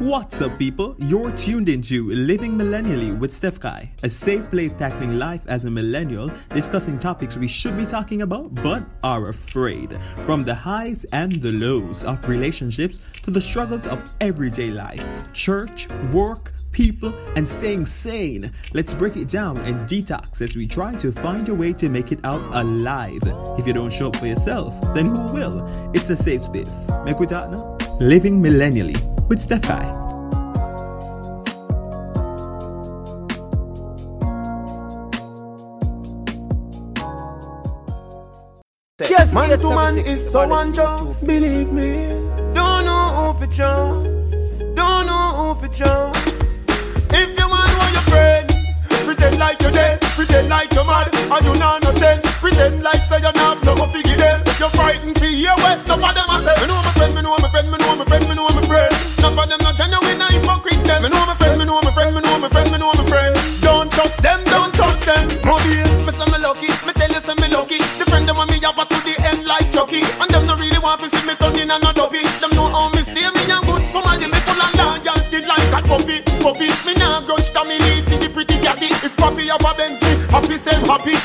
What's up, people? You're tuned into Living Millennially with Steph Kai, a safe place tackling life as a millennial, discussing topics we should be talking about but are afraid. From the highs and the lows of relationships to the struggles of everyday life, church, work, people, and staying sane. Let's break it down and detox as we try to find a way to make it out alive. If you don't show up for yourself, then who will? It's a safe space. Now? Living Millennially with Steph Yes, man to man is so unjust, believe me. Don't know who for trust, don't know who for trust. If you man want your friend, pretend like you're dead, pretend like you're mad, and you know no sense. Pretend like say you're not no figure them. You're frightened to hear what none of them a say. Me know my friend, me know my friend, me know my friend, me know my friend. None of them not genuine, not hypocrite them. Me know my friend, me know my friend, me know my friend, me know my friend. Don't trust them, don't trust them. Mobile, me say me lucky, me tell you say me lucky. The friend them want me have to the end like Chucky, and them no really want to see me turn in and not dopey. Them know how me stay, me and good. Somebody me full of loyalty like a puppy, puppy. Me nah grudge to me leave for the pretty catty. If puppy have a Benz, happy same happy.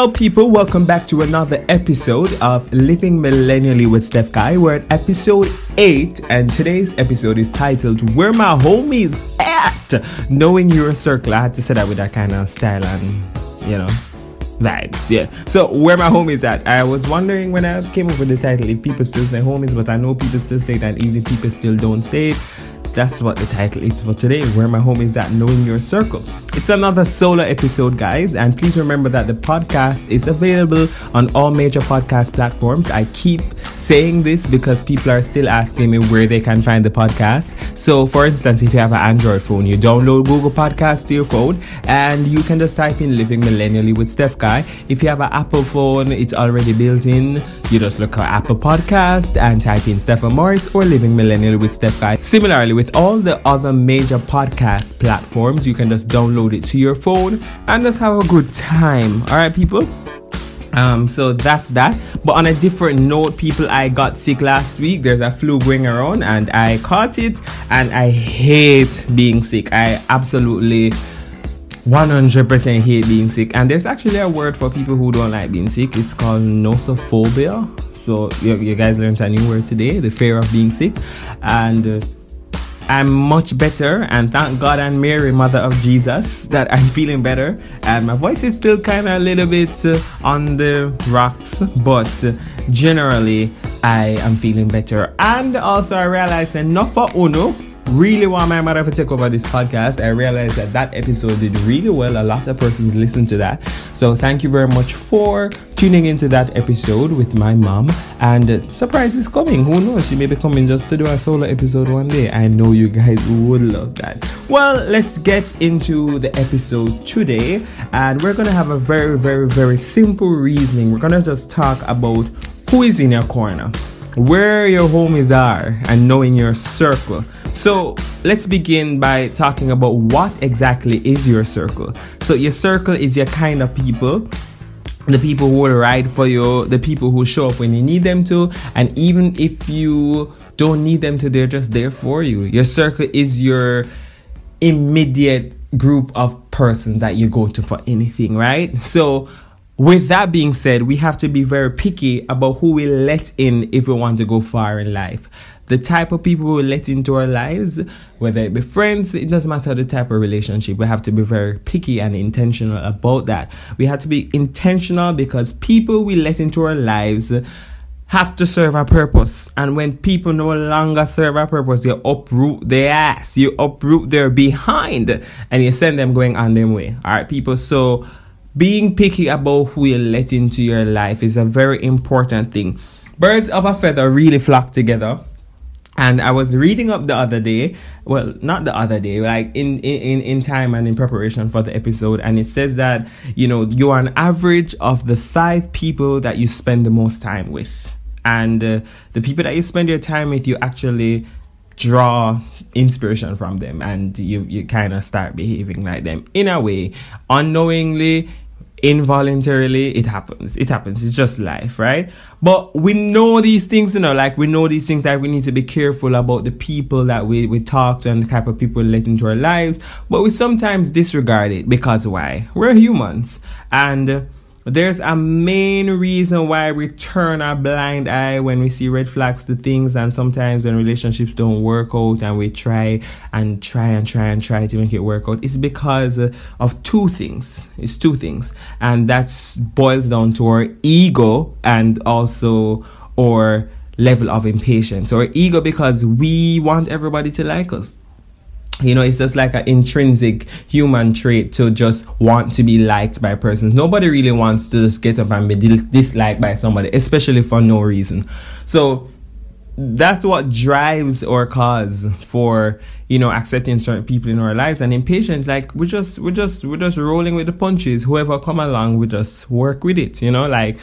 Well, people, welcome back to another episode of Living Millennially with Steph Kai. We're at episode 8, and today's episode is titled Where My Homies At? Knowing Your Circle. I had to say that with that kind of style and, you know, vibes. Yeah. So, where my homies at? I was wondering when I came up with the title if people still say homies, but I know people still say that, even people still don't say it. That's what the title is for today. Where my Home Is at? Knowing your circle. It's another solo episode, guys, and please remember that the podcast is available on all major podcast platforms. I keep saying this because people are still asking me where they can find the podcast. So, for instance, if you have an Android phone, you download Google Podcast to your phone, and you can just type in "Living Millennially" with Steph Kai. If you have an Apple phone, it's already built in. You just look at Apple Podcast and type in Stephen Morris or Living Millennially with Steph Kai. Similarly, with all the other major podcast platforms, you can just download it to your phone and just have a good time. All right, people. Um, so that's that. But on a different note, people, I got sick last week. There's a flu going around and I caught it and I hate being sick. I absolutely 100% hate being sick. And there's actually a word for people who don't like being sick. It's called nosophobia. So you, you guys learned a new word today, the fear of being sick. And uh, I'm much better, and thank God and Mary, Mother of Jesus, that I'm feeling better. And my voice is still kind of a little bit uh, on the rocks, but uh, generally, I am feeling better. And also, I realized enough for Uno. Really want my mother to take over this podcast. I realized that that episode did really well. A lot of persons listened to that. So, thank you very much for tuning into that episode with my mom. And uh, surprise is coming. Who knows? She may be coming just to do a solo episode one day. I know you guys would love that. Well, let's get into the episode today. And we're going to have a very, very, very simple reasoning. We're going to just talk about who is in your corner, where your homies are, and knowing your circle. So let's begin by talking about what exactly is your circle. So, your circle is your kind of people the people who will ride for you, the people who show up when you need them to, and even if you don't need them to, they're just there for you. Your circle is your immediate group of persons that you go to for anything, right? So, with that being said, we have to be very picky about who we let in if we want to go far in life. The type of people we let into our lives, whether it be friends, it doesn't matter the type of relationship. We have to be very picky and intentional about that. We have to be intentional because people we let into our lives have to serve a purpose. And when people no longer serve a purpose, you uproot their ass, you uproot their behind, and you send them going on their way. All right, people. So being picky about who you let into your life is a very important thing. Birds of a feather really flock together. And I was reading up the other day, well, not the other day, like in, in, in time and in preparation for the episode. And it says that, you know, you are an average of the five people that you spend the most time with. and uh, the people that you spend your time with, you actually draw inspiration from them and you, you kind of start behaving like them in a way unknowingly involuntarily it happens. It happens. It's just life right? But we know these things you know like we know these things that we need to be careful about the people that we, we talk to and the type of people let into our lives but we sometimes disregard it because why? We're humans. And there's a main reason why we turn a blind eye when we see red flags to things, and sometimes when relationships don't work out and we try and try and try and try to make it work out. It's because of two things. It's two things, and that boils down to our ego and also our level of impatience. Our ego because we want everybody to like us you know, it's just like an intrinsic human trait to just want to be liked by persons. Nobody really wants to just get up and be disliked by somebody, especially for no reason. So that's what drives or cause for you know accepting certain people in our lives and impatience like we just we just we're just rolling with the punches whoever come along we just work with it you know like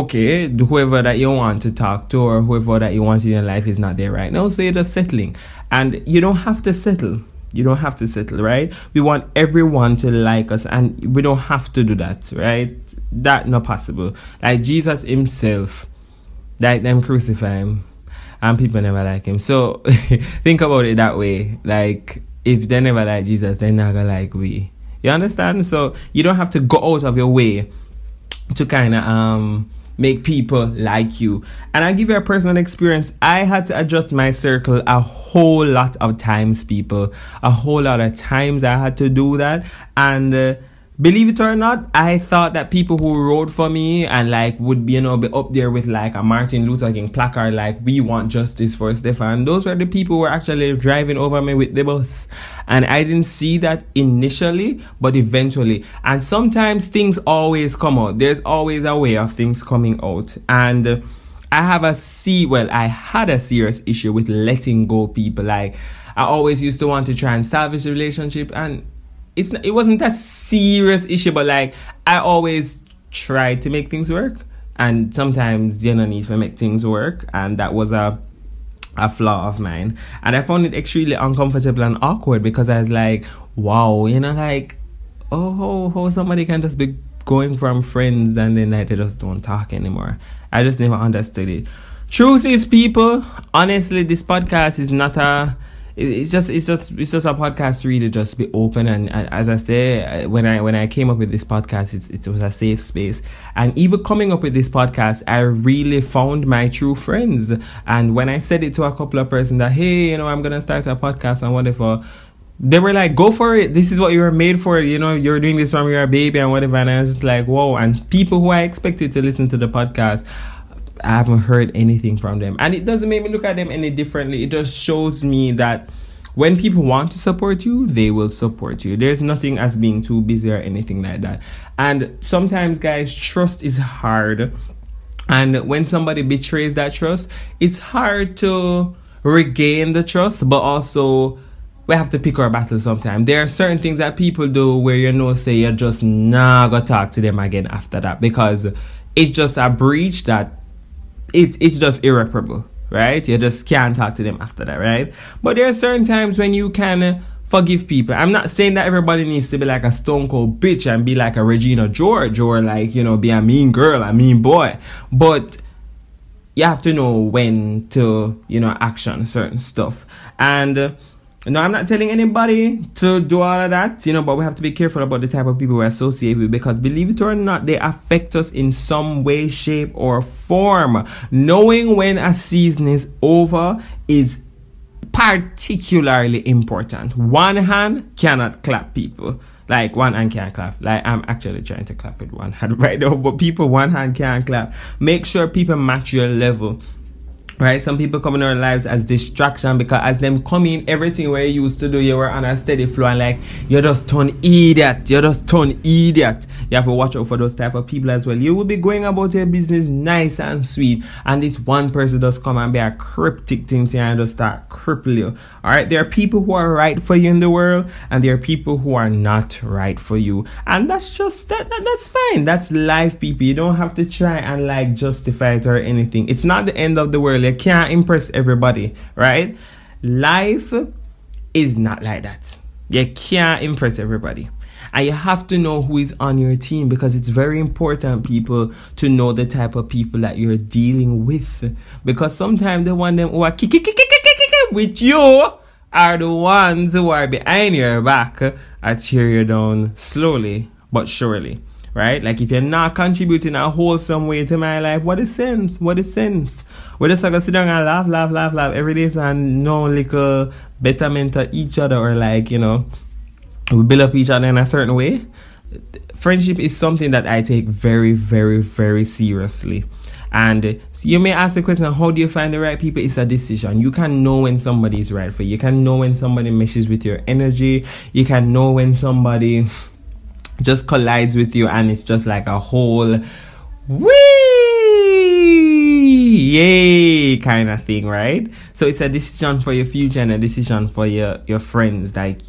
okay, whoever that you want to talk to or whoever that you want in your life is not there right now, so you're just settling. And you don't have to settle. You don't have to settle, right? We want everyone to like us, and we don't have to do that, right? That not possible. Like Jesus Himself, like them crucify Him, and people never like Him. So think about it that way. Like if they never like Jesus, they're not gonna like we. You understand? So you don't have to go out of your way to kind of um make people like you. And I give you a personal experience. I had to adjust my circle a whole lot of times, people. A whole lot of times I had to do that. And uh, believe it or not, I thought that people who wrote for me and like would be, you know, be up there with like a Martin Luther King placard, like we want justice for Stefan. Those were the people who were actually driving over me with the bus. And I didn't see that initially, but eventually. And sometimes things always come out. There's always a way of things coming out. And uh, I have a see, well, I had a serious issue with letting go people. Like, I always used to want to try and salvage the relationship and it's it wasn't a serious issue, but like I always try to make things work, and sometimes you know need to make things work, and that was a a flaw of mine, and I found it extremely uncomfortable and awkward because I was like, wow, you know, like oh, how, how somebody can just be going from friends and then like they just don't talk anymore. I just never understood it. Truth is, people, honestly, this podcast is not a it's just it's just it's just a podcast to really just be open and, and, as I say uh, when I when I came up with this podcast it was a safe space. And even coming up with this podcast I really found my true friends. And when I said it to a couple of persons that hey you know I'm gonna start a podcast and whatever they were like go for it. This is what you were made for. You know you're doing this from your baby and whatever. And I was just like whoa. And people who I expected to listen to the podcast I haven't heard anything from them. And it doesn't make me look at them any differently. It just shows me that when people want to support you, they will support you. There's nothing as being too busy or anything like that. And sometimes, guys, trust is hard. And when somebody betrays that trust, it's hard to regain the trust, but also we have to pick our battles sometimes. There are certain things that people do where you know, say you're just not gonna talk to them again after that because it's just a breach that it, it's just irreparable, right? You just can't talk to them after that, right? But there are certain times when you can forgive people. I'm not saying that everybody needs to be like a stone cold bitch and be like a Regina George or like, you know, be a mean girl, a mean boy. But you have to know when to, you know, action certain stuff. And, no, I'm not telling anybody to do all of that, you know, but we have to be careful about the type of people we associate with because believe it or not, they affect us in some way, shape, or form. Knowing when a season is over is particularly important. One hand cannot clap people. Like one hand can't clap. Like I'm actually trying to clap with one hand right now, but people one hand can't clap. Make sure people match your level right? Some people come in our lives as distraction because as them come in everything where you used to do you were on a steady flow and like you're just turn idiot. You're just turn idiot you have to watch out for those type of people as well. You will be going about your business nice and sweet and this one person does come and be a cryptic thing to you and just start cripple you. All right there are people who are right for you in the world and there are people who are not right for you. And that's just that, that that's fine. That's life people. You don't have to try and like justify it or anything. It's not the end of the world. You can't impress everybody, right? Life is not like that. You can't impress everybody. And you have to know who is on your team because it's very important, people, to know the type of people that you're dealing with. Because sometimes the one them who are with you are the ones who are behind your back are tear you down slowly but surely right? Like if you're not contributing a wholesome way to my life, what is sense? What is sense? We're just gonna sit down and laugh, laugh, laugh, laugh every day and no little betterment to each other or like, you know, we build up each other in a certain way. Friendship is something that I take very, very, very seriously. And you may ask the question, how do you find the right people? It's a decision. You can know when somebody is right for you. You can know when somebody meshes with your energy. You can know when somebody just collides with you and it's just like a whole wee yay kind of thing right? So it's a decision for your future and a decision for your your friends. Like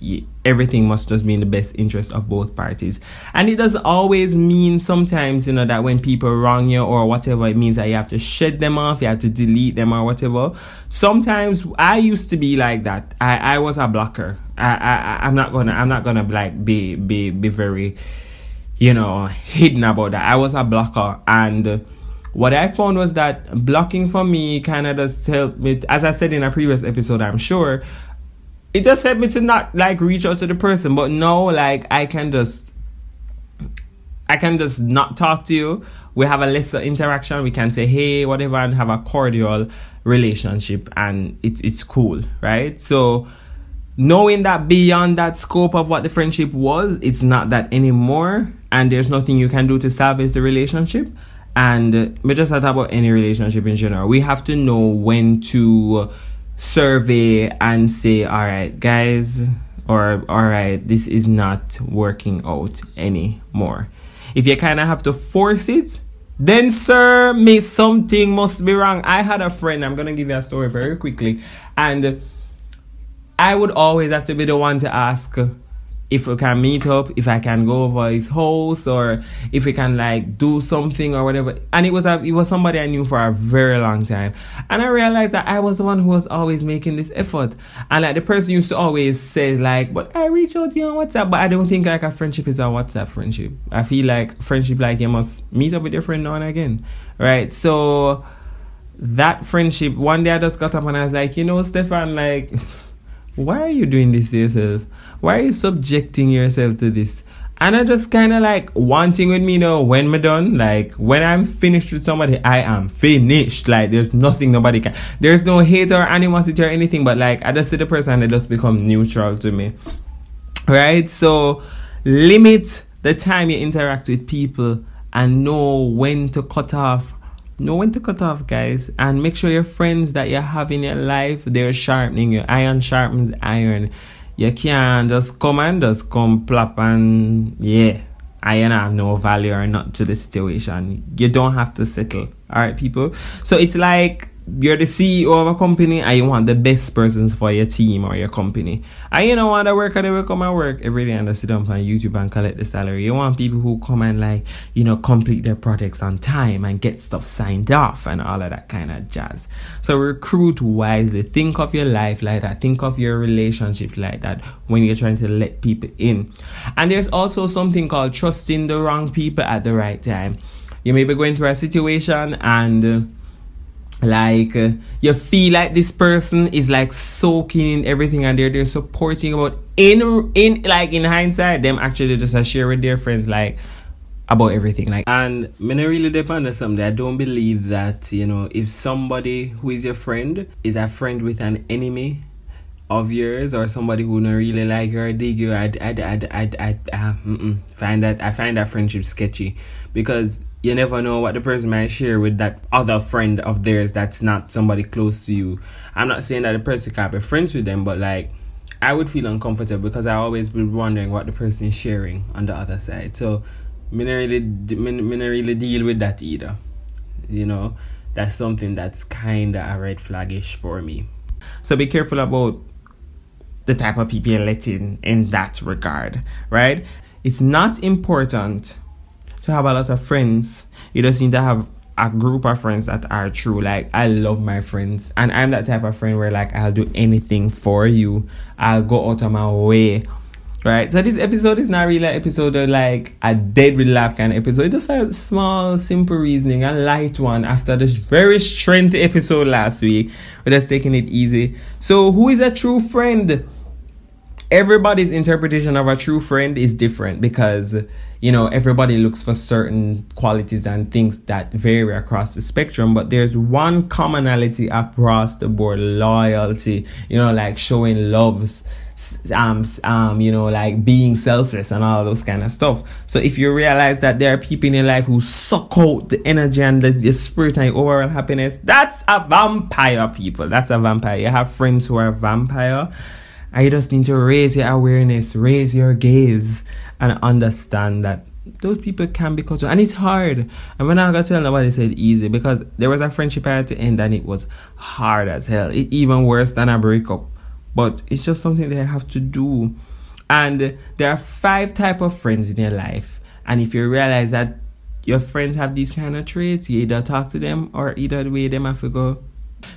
everything must just be in the best interest of both parties. And it doesn't always mean sometimes you know that when people wrong you or whatever it means that you have to shed them off you have to delete them or whatever. Sometimes i used to be like that. I i was a blocker. I, I I'm not gonna I'm not gonna like be be be very you know hidden about that. I was a blocker and what I found was that blocking for me kind of just helped me as I said in a previous episode I'm sure it just helped me to not like reach out to the person but now like I can just I can just not talk to you we have a lesser interaction we can say hey whatever and have a cordial relationship and it's it's cool right so knowing that beyond that scope of what the friendship was, it's not that anymore, and there's nothing you can do to salvage the relationship. And we just talk about any relationship in general. We have to know when to survey and say, all right, guys, or all right, this is not working out anymore. If you kind of have to force it, then sir, me something must be wrong. I had a friend. I'm gonna give you a story very quickly, and I would always have to be the one to ask if we can meet up, if I can go over his house, or if we can like do something or whatever. And it was a, it was somebody I knew for a very long time, and I realized that I was the one who was always making this effort. And like the person used to always say like, "But I reach out to you on WhatsApp," but I don't think like a friendship is a WhatsApp friendship. I feel like friendship like you must meet up with your friend now and again, right? So that friendship. One day I just got up and I was like, you know, Stefan, like. why are you doing this to yourself? Why are you subjecting yourself to this? And I just kind of like wanting with me, you know, when me done, like when I'm finished with somebody, I am finished. Like there's nothing nobody can. There's no hate or animosity or anything, but like I just see the person and just become neutral to me. Right? So limit the time you interact with people and know when to cut off know when to cut off, guys, and make sure your friends that you have in your life they're sharpening you. Iron sharpens iron. You can't just come and just come plop and yeah, iron have no value or not to the situation. You don't have to settle. All right, people. So it's like you're the CEO of a company and you want the best persons for your team or your company. And you don't want to work and they come and work every day and just sit down on YouTube and collect the salary. You want people who come and like, you know, complete their projects on time and get stuff signed off and all of that kind of jazz. So recruit wisely. Think of your life like that. Think of your relationship like that when you're trying to let people in. And there's also something called trusting the wrong people at the right time. You may be going through a situation and uh, like uh, you feel like this person is like soaking in everything and they're they're supporting about in in like in hindsight them actually just uh, share with their friends like about everything like. And I really depend on something I don't believe that you know if somebody who is your friend is a friend with an enemy of yours or somebody who don't really like you or dig you, I'd, I'd, I'd, I'd, uh, find that I find that friendship sketchy because you never know what the person might share with that other friend of theirs that's not somebody close to you. I'm not saying that the person can't be friends with them, but like I would feel uncomfortable because I always be wondering what the person is sharing on the other side. So, me not really, me, me not really deal with that either. You know, that's something that's kind of a red flagish for me. So be careful about the type of people you let in in that regard, right? It's not important to have a lot of friends. You just need to have a group of friends that are true. Like I love my friends, and I'm that type of friend where like I'll do anything for you. I'll go out of my way. Right, so this episode is not really an episode of like a dead with laugh kind of episode. It's just a small, simple reasoning, a light one after this very strength episode last week. We're just taking it easy. So, who is a true friend? Everybody's interpretation of a true friend is different because you know everybody looks for certain qualities and things that vary across the spectrum but there's one commonality across the board loyalty you know like showing loves um, um, you know, like being selfless and all those kind of stuff. So if you realize that there are people in your life who suck out the energy and the, the spirit and overall happiness, that's a vampire, people. That's a vampire. You have friends who are vampire and you just need to raise your awareness, raise your gaze, and understand that those people can be cut And it's hard. And when I got to tell nobody said easy because there was a friendship I had to end and it was hard as hell. It, even worse than a breakup. But it's just something that I have to do. And there are five type of friends in your life. And if you realize that your friends have these kind of traits, you either talk to them or either the way them have to go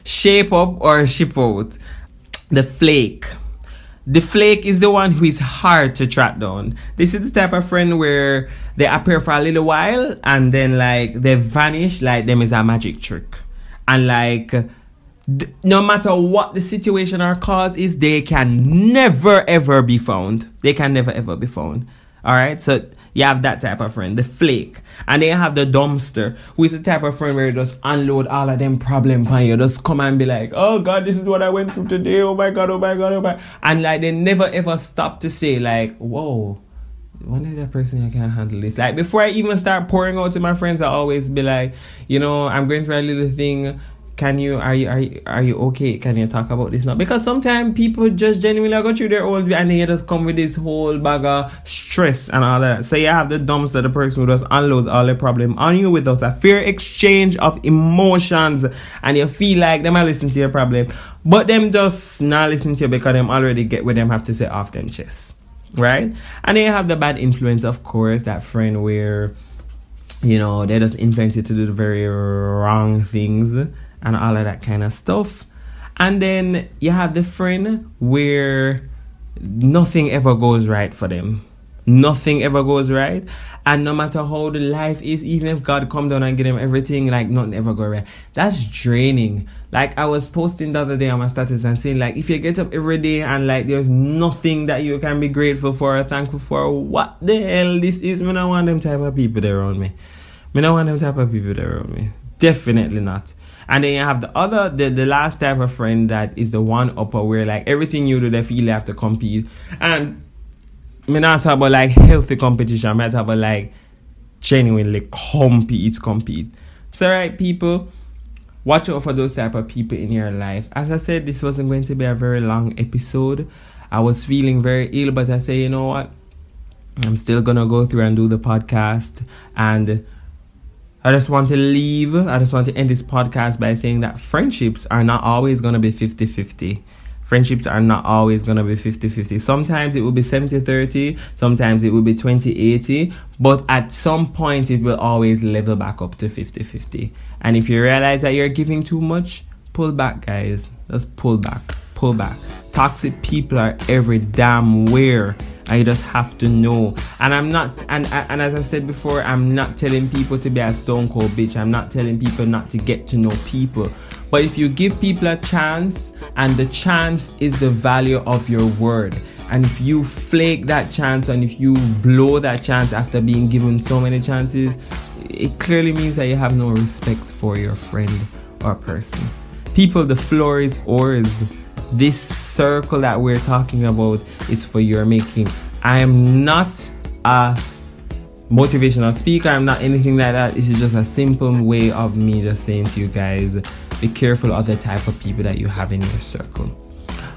shape up or ship out. The flake. The flake is the one who is hard to track down. This is the type of friend where they appear for a little while and then like they vanish like them is a magic trick. And like no matter what the situation or cause is, they can never ever be found. They can never ever be found. Alright, so you have that type of friend, the flake. And then you have the dumpster, who is the type of friend where you just unload all of them problems on you. Just come and be like, oh God, this is what I went through today. Oh my God, oh my God, oh my. And like they never ever stop to say like, whoa, when is that person I can't handle this? Like before I even start pouring out to my friends, I always be like, you know, I'm going through a little thing can you are you are you, are you okay? Can you talk about this? Now because sometimes people just genuinely go through their own and they just come with this whole bag of stress and all that. So you have the dumpster the person who just unloads all the problem on you without a fair exchange of emotions. And you feel like them are listening to your problem but them just not listen to you because them already get what them have to say off them chest right? And then you have the bad influence of course that friend where you know they just influence you to do the very wrong things and all of that kind of stuff. And then you have the friend where nothing ever goes right for them. Nothing ever goes right. And no matter how the life is, even if God come down and give them everything, like nothing ever go right. That's draining. Like I was posting the other day on my status and saying like if you get up every day and like there's nothing that you can be grateful for or thankful for, what the hell this is? Me not want them type of people there around me. Me not want them type of people there around me. Definitely not. And then you have the other, the, the last type of friend that is the one upper where like everything you do, they feel you have to compete. And me not talk about like healthy competition, I talk about like genuinely compete, compete. So right, people, watch out for those type of people in your life. As I said, this wasn't going to be a very long episode. I was feeling very ill, but I say, you know what? I'm still gonna go through and do the podcast and I just want to leave, I just want to end this podcast by saying that friendships are not always going to be 50 50. Friendships are not always going to be 50 50. Sometimes it will be 70 30, sometimes it will be 20 80, but at some point it will always level back up to 50 50. And if you realize that you're giving too much, pull back, guys. Just pull back, pull back. Toxic people are every damn where and you just have to know. And I'm not, and and as I said before, I'm not telling people to be a stone cold bitch. I'm not telling people not to get to know people. But if you give people a chance, and the chance is the value of your word, and if you flake that chance, and if you blow that chance after being given so many chances, it clearly means that you have no respect for your friend or person. People, the floor is ours this circle that we're talking about is for your making. I am not a motivational speaker. I'm not anything like that. This is just a simple way of me just saying to you guys be careful of the type of people that you have in your circle.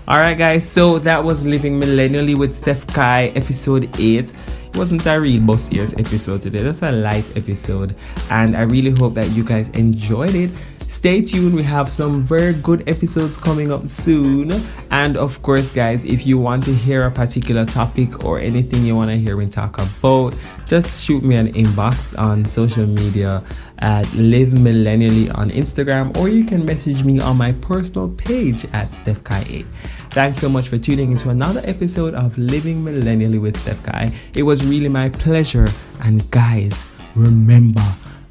Alright, guys, so that was Living Millennially with Steph Kai, episode 8. It wasn't a real boss ears episode today, that's a light episode, and I really hope that you guys enjoyed it. Stay tuned, we have some very good episodes coming up soon. And of course, guys, if you want to hear a particular topic or anything you want to hear me talk about, just shoot me an inbox on social media at Live Millennially on Instagram, or you can message me on my personal page at Steph Kai 8. Thanks so much for tuning into another episode of Living Millennially with Steph Kai. It was really my pleasure. And guys, remember,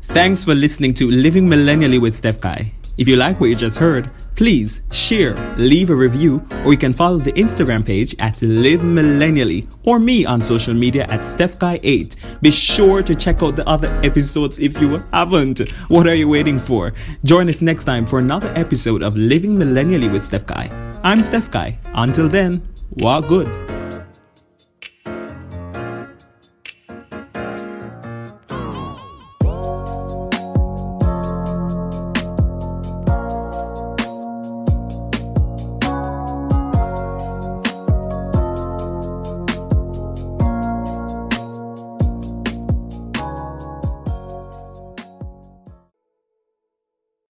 Thanks for listening to Living Millennially with Steph Kai. If you like what you just heard, please share, leave a review, or you can follow the Instagram page at Live Millennially or me on social media at StephKai8. Be sure to check out the other episodes if you haven't. What are you waiting for? Join us next time for another episode of Living Millennially with Steph Kai. I'm Steph Kai. Until then, walk good.